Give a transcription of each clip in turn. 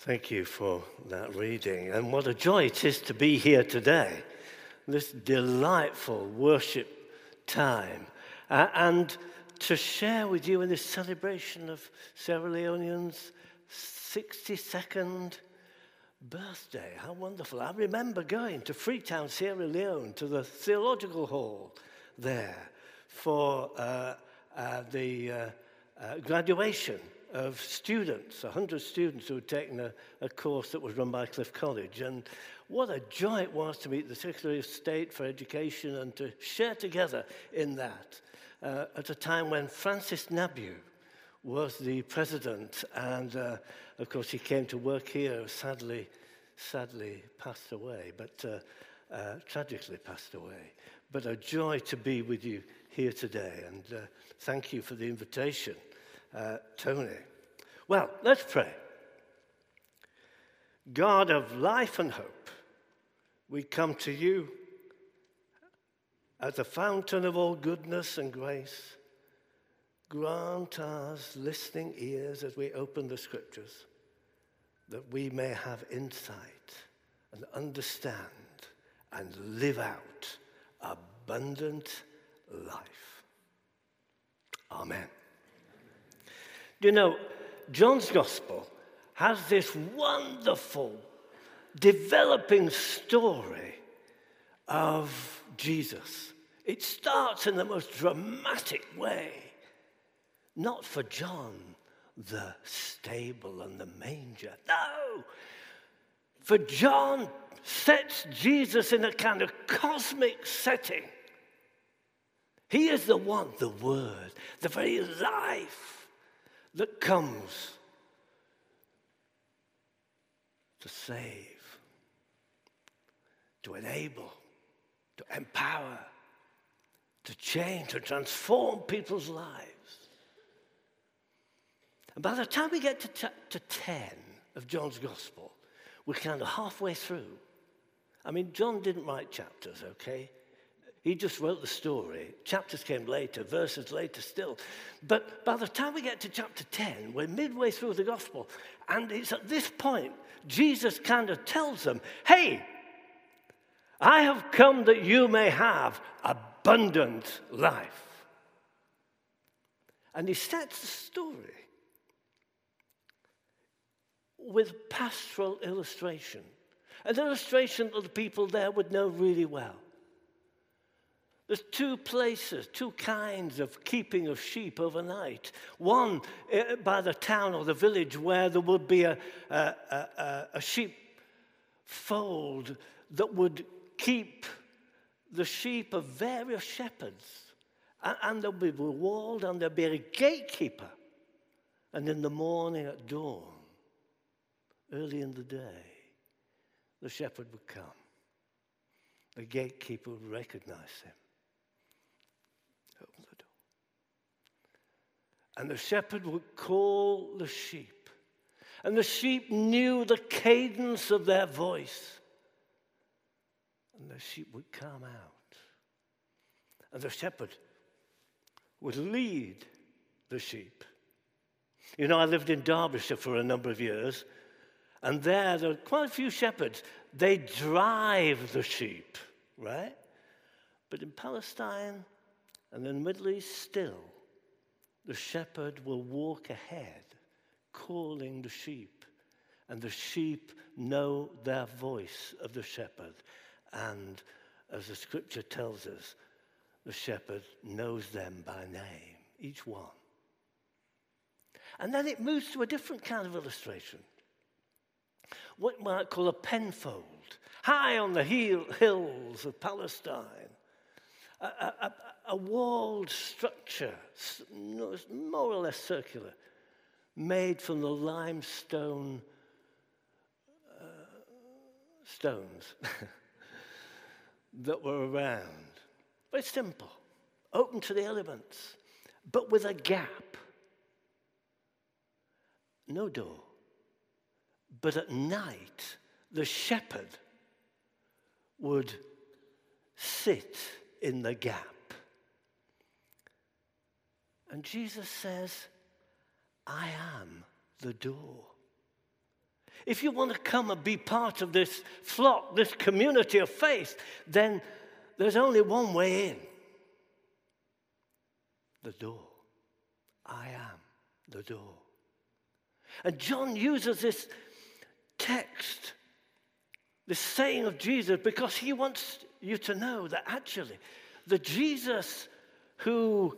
Thank you for that reading. And what a joy it is to be here today. This delightful worship time. Uh, and to share with you in this celebration of Sierra Leoneans' 62nd birthday. How wonderful. I remember going to Freetown, Sierra Leone, to the theological hall there for uh, uh, the uh, uh graduation of students, 100 students who had taken a, a, course that was run by Cliff College. And what a joy it was to meet the Secretary of State for Education and to share together in that uh, at a time when Francis Nabu was the president. And uh, of course, he came to work here, sadly, sadly passed away, but uh, uh tragically passed away. But a joy to be with you here today. And uh, thank you for the invitation uh, Tony. Well, let's pray. God of life and hope, we come to you as the fountain of all goodness and grace. Grant us listening ears as we open the scriptures, that we may have insight and understand and live out abundant life. Amen. You know, John's gospel has this wonderful, developing story of Jesus. It starts in the most dramatic way. Not for John, the stable and the manger. No! For John sets Jesus in a kind of cosmic setting. He is the one, the Word, the very life that comes to save, to enable, to empower, to change, to transform people's lives. And by the time we get to chapter 10 of John's Gospel, we're kind of halfway through. I mean, John didn't write chapters, okay? He just wrote the story. Chapters came later, verses later still. But by the time we get to chapter 10, we're midway through the gospel. And it's at this point, Jesus kind of tells them, Hey, I have come that you may have abundant life. And he sets the story with pastoral illustration, an illustration that the people there would know really well. There's two places, two kinds of keeping of sheep overnight. One uh, by the town or the village where there would be a, a, a, a sheep fold that would keep the sheep of various shepherds. And, and they'll be walled and there'll be a gatekeeper. And in the morning at dawn, early in the day, the shepherd would come. The gatekeeper would recognize him And the shepherd would call the sheep. And the sheep knew the cadence of their voice. And the sheep would come out. And the shepherd would lead the sheep. You know, I lived in Derbyshire for a number of years, and there, there are quite a few shepherds. They drive the sheep, right? But in Palestine and in the Middle East, still, the shepherd will walk ahead, calling the sheep, and the sheep know their voice of the shepherd. And as the scripture tells us, the shepherd knows them by name, each one. And then it moves to a different kind of illustration. What might call a penfold, high on the hills of Palestine. A, a, a walled structure, more or less circular, made from the limestone uh, stones that were around. Very simple, open to the elements, but with a gap. No door. But at night, the shepherd would sit in the gap and Jesus says, I am the door. If you want to come and be part of this flock, this community of faith, then there's only one way in the door. I am the door. And John uses this text, this saying of Jesus, because he wants you to know that actually the Jesus who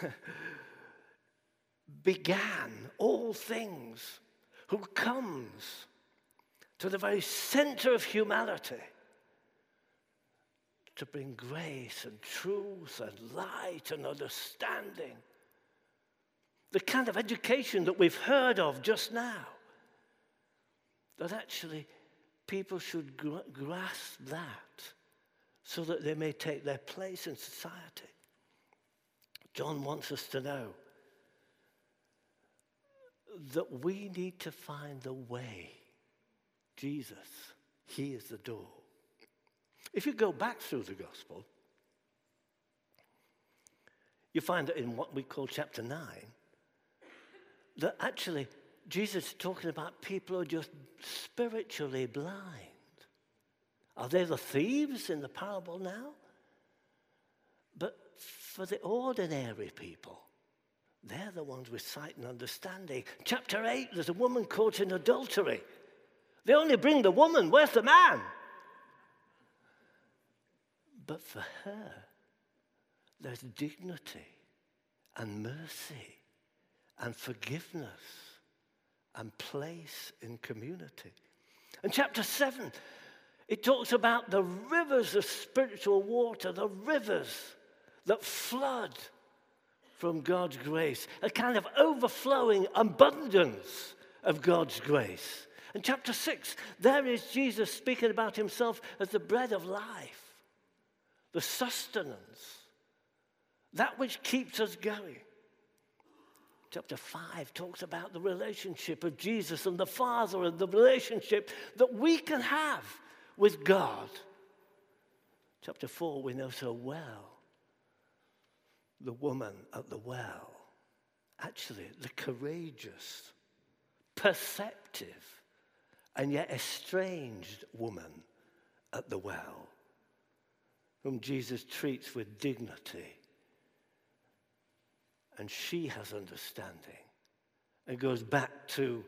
began all things, who comes to the very center of humanity to bring grace and truth and light and understanding. The kind of education that we've heard of just now. That actually people should grasp that so that they may take their place in society. John wants us to know that we need to find the way. Jesus, He is the door. If you go back through the gospel, you find that in what we call chapter 9, that actually Jesus is talking about people who are just spiritually blind. Are they the thieves in the parable now? But for the ordinary people, they're the ones with sight and understanding. Chapter 8, there's a woman caught in adultery. They only bring the woman. Where's the man? But for her, there's dignity and mercy and forgiveness and place in community. And chapter 7, it talks about the rivers of spiritual water, the rivers that flood from God's grace, a kind of overflowing abundance of God's grace. And chapter 6, there is Jesus speaking about himself as the bread of life the sustenance, that which keeps us going. Chapter 5 talks about the relationship of Jesus and the Father and the relationship that we can have with God. Chapter 4, we know so well the woman at the well. Actually, the courageous, perceptive, and yet estranged woman at the well whom Jesus treats with dignity. And she has understanding and goes back to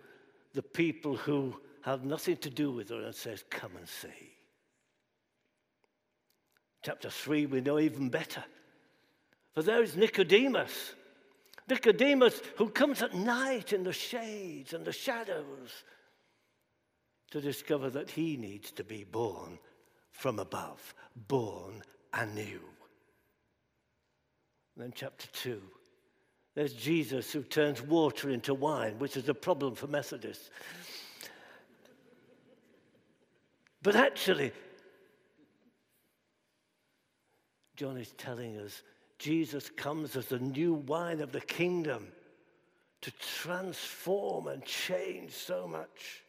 the people who have nothing to do with her and says, Come and see. Chapter 3, we know even better. For there is Nicodemus. Nicodemus who comes at night in the shades and the shadows to discover that he needs to be born from above, born anew. And then, chapter 2, there's Jesus who turns water into wine, which is a problem for Methodists. But actually, John is telling us Jesus comes as the new wine of the kingdom to transform and change so much.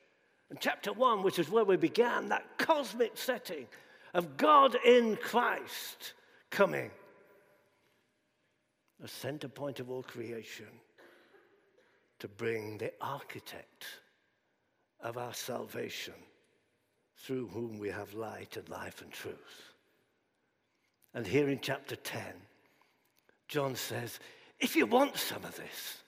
And chapter one, which is where we began, that cosmic setting of God in Christ coming, the center point of all creation, to bring the architect of our salvation, through whom we have light and life and truth. And here in chapter 10, John says, if you want some of this,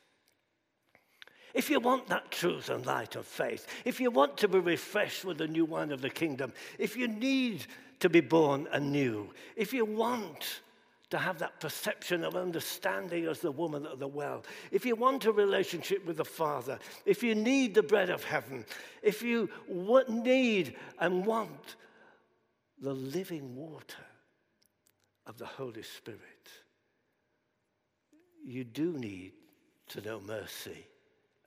if you want that truth and light of faith, if you want to be refreshed with the new wine of the kingdom, if you need to be born anew, if you want to have that perception of understanding as the woman at the well, if you want a relationship with the Father, if you need the bread of heaven, if you need and want the living water of the Holy Spirit, you do need to know mercy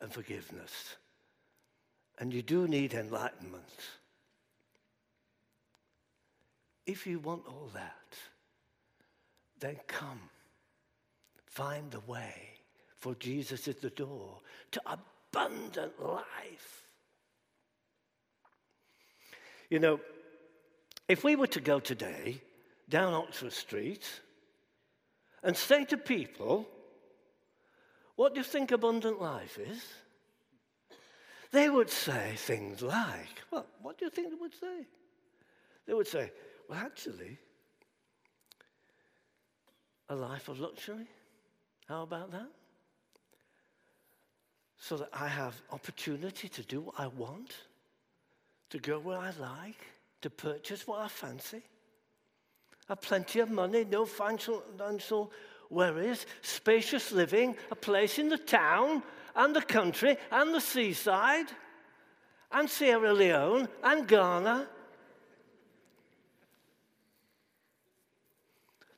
and forgiveness. And you do need enlightenment. If you want all that, then come. Find the way, for Jesus is the door to abundant life. You know, if we were to go today down Oxford Street and say to people, what do you think abundant life is? they would say things like, well, what do you think they would say? They would say, well, actually, a life of luxury. How about that? So that I have opportunity to do what I want, to go where I like, to purchase what I fancy. I have plenty of money, no financial, worries, spacious living, a place in the town and the country and the seaside and Sierra Leone and Ghana.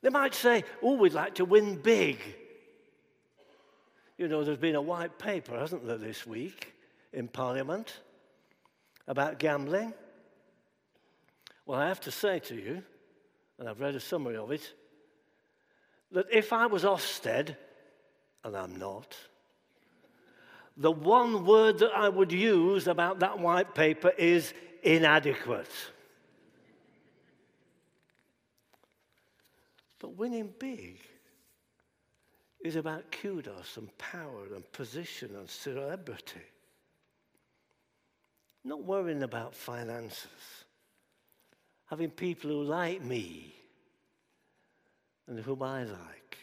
They might say, oh, we'd like to win big. You know, there's been a white paper, hasn't there, this week in Parliament about gambling. Well, I have to say to you, and I've read a summary of it, that if I was Ofsted, and I'm not, the one word that I would use about that white paper is inadequate. But winning big is about kudos and power and position and celebrity. Not worrying about finances. Having people who like me and whom I like.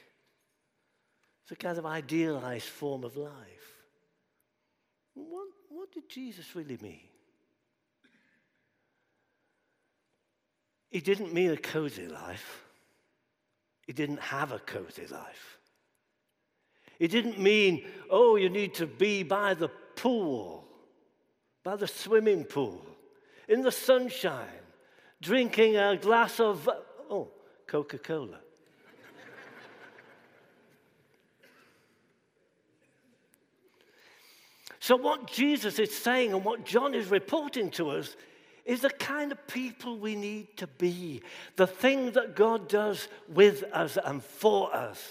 It's a kind of idealized form of life. What, what did Jesus really mean? He didn't mean a cozy life. He didn't have a cozy life. He didn't mean, oh, you need to be by the pool, by the swimming pool, in the sunshine, drinking a glass of, oh, Coca Cola. So, what Jesus is saying and what John is reporting to us is the kind of people we need to be, the thing that God does with us and for us.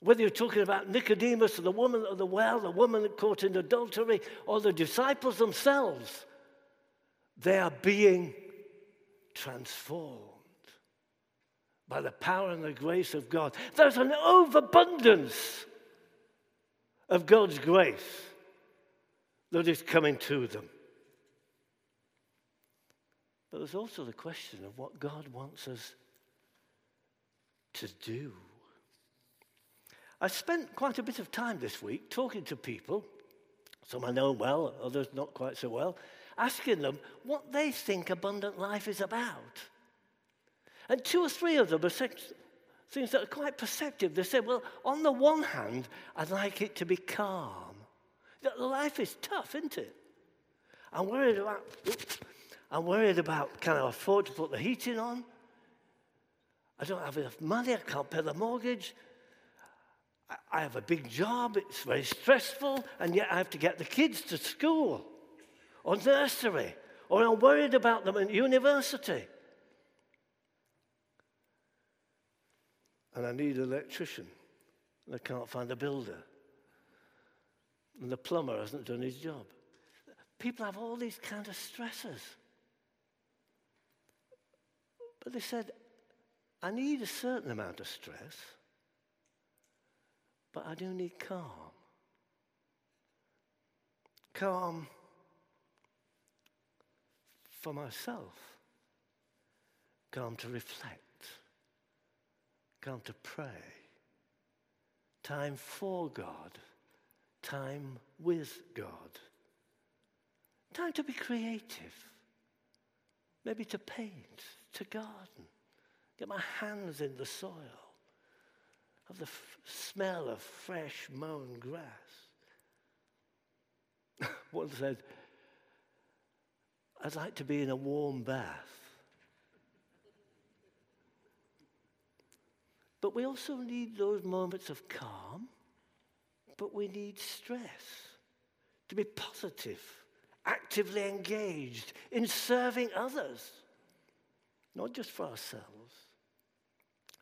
Whether you're talking about Nicodemus or the woman at the well, the woman caught in adultery, or the disciples themselves, they are being transformed by the power and the grace of God. There's an overabundance of God's grace that is coming to them. But there's also the question of what God wants us to do. I spent quite a bit of time this week talking to people, some I know well, others not quite so well, asking them what they think abundant life is about. And two or three of them are things that are quite perceptive. They said, well, on the one hand, I'd like it to be calm. Life is tough, isn't it? I'm worried about, oops, I'm worried about can I afford to put the heating on? I don't have enough money. I can't pay the mortgage. I have a big job. It's very stressful. And yet I have to get the kids to school or nursery. Or I'm worried about them at university. And I need an electrician. And I can't find a builder. And the plumber hasn't done his job. People have all these kind of stresses. But they said, I need a certain amount of stress, but I do need calm. Calm for myself, calm to reflect, calm to pray, time for God, time with God, time to be creative, maybe to paint to garden, get my hands in the soil, of the f- smell of fresh mown grass. One said, I'd like to be in a warm bath. But we also need those moments of calm, but we need stress to be positive, actively engaged in serving others not just for ourselves.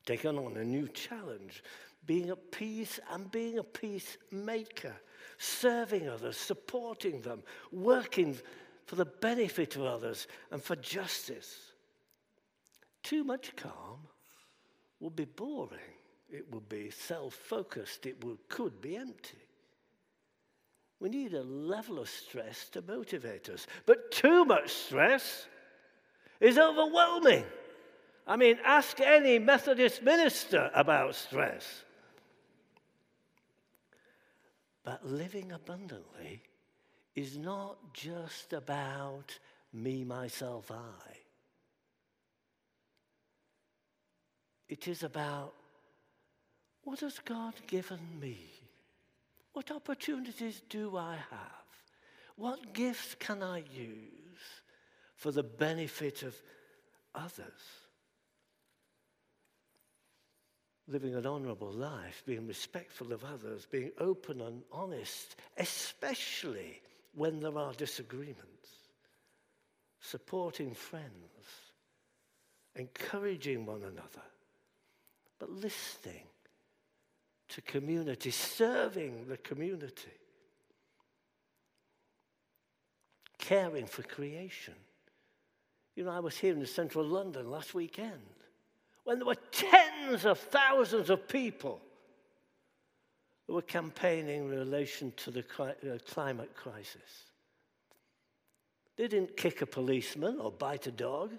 Taking on a new challenge, being at peace and being a peacemaker, serving others, supporting them, working for the benefit of others and for justice. Too much calm would be boring. It would be self focused. It would, could be empty. We need a level of stress to motivate us. But too much stress is overwhelming. I mean, ask any Methodist minister about stress. But living abundantly is not just about me, myself, I. It is about what has God given me? What opportunities do I have? What gifts can I use for the benefit of others? Living an honorable life, being respectful of others, being open and honest, especially when there are disagreements, supporting friends, encouraging one another, but listening to community, serving the community, caring for creation. You know, I was here in central London last weekend when there were tens of thousands of people who were campaigning in relation to the uh, climate crisis. They didn't kick a policeman or bite a dog.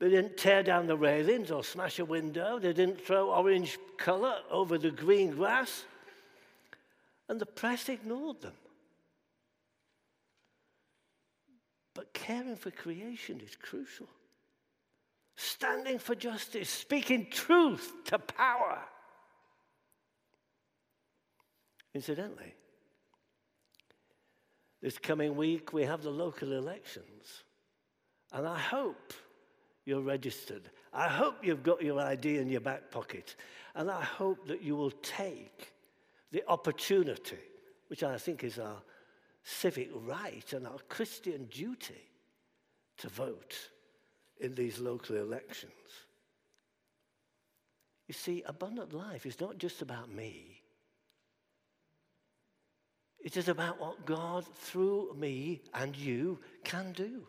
They didn't tear down the railings or smash a window. They didn't throw orange colour over the green grass. And the press ignored them. But caring for creation is crucial. Standing for justice, speaking truth to power. Incidentally, this coming week we have the local elections. And I hope you're registered. I hope you've got your ID in your back pocket. And I hope that you will take the opportunity, which I think is our civic right and our Christian duty, to vote in these local elections. You see, abundant life is not just about me. It is about what God, through me and you, can do.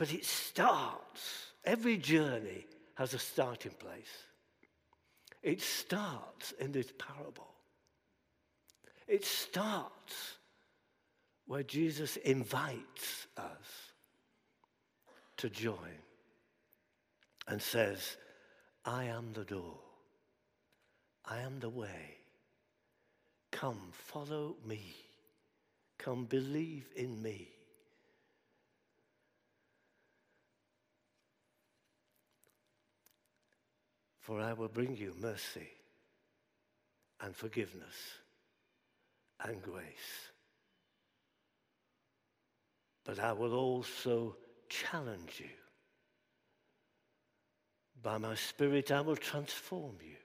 But it starts, every journey has a starting place. It starts in this parable. It starts where Jesus invites us to join and says, I am the door. I am the way. Come, follow me. Come, believe in me. For I will bring you mercy and forgiveness and grace. But I will also challenge you. By my Spirit, I will transform you,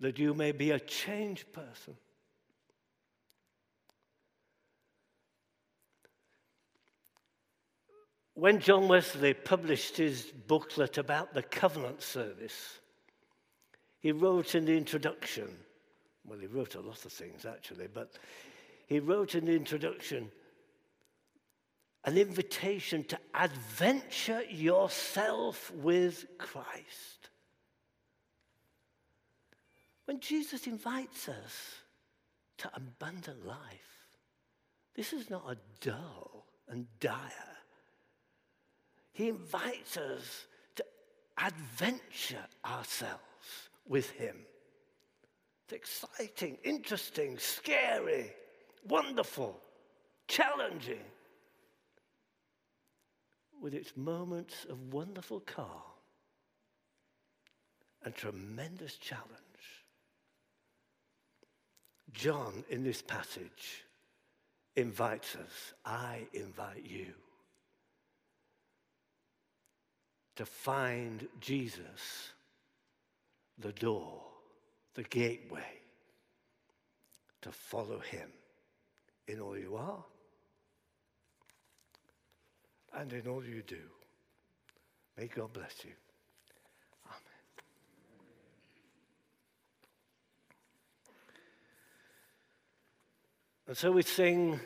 that you may be a changed person. When John Wesley published his booklet about the covenant service, he wrote in the introduction, well, he wrote a lot of things actually, but he wrote in the introduction an invitation to adventure yourself with Christ. When Jesus invites us to abundant life, this is not a dull and dire he invites us to adventure ourselves with Him. It's exciting, interesting, scary, wonderful, challenging, with its moments of wonderful calm and tremendous challenge. John, in this passage, invites us. I invite you. To find Jesus, the door, the gateway, to follow him in all you are and in all you do. May God bless you. Amen. And so we sing.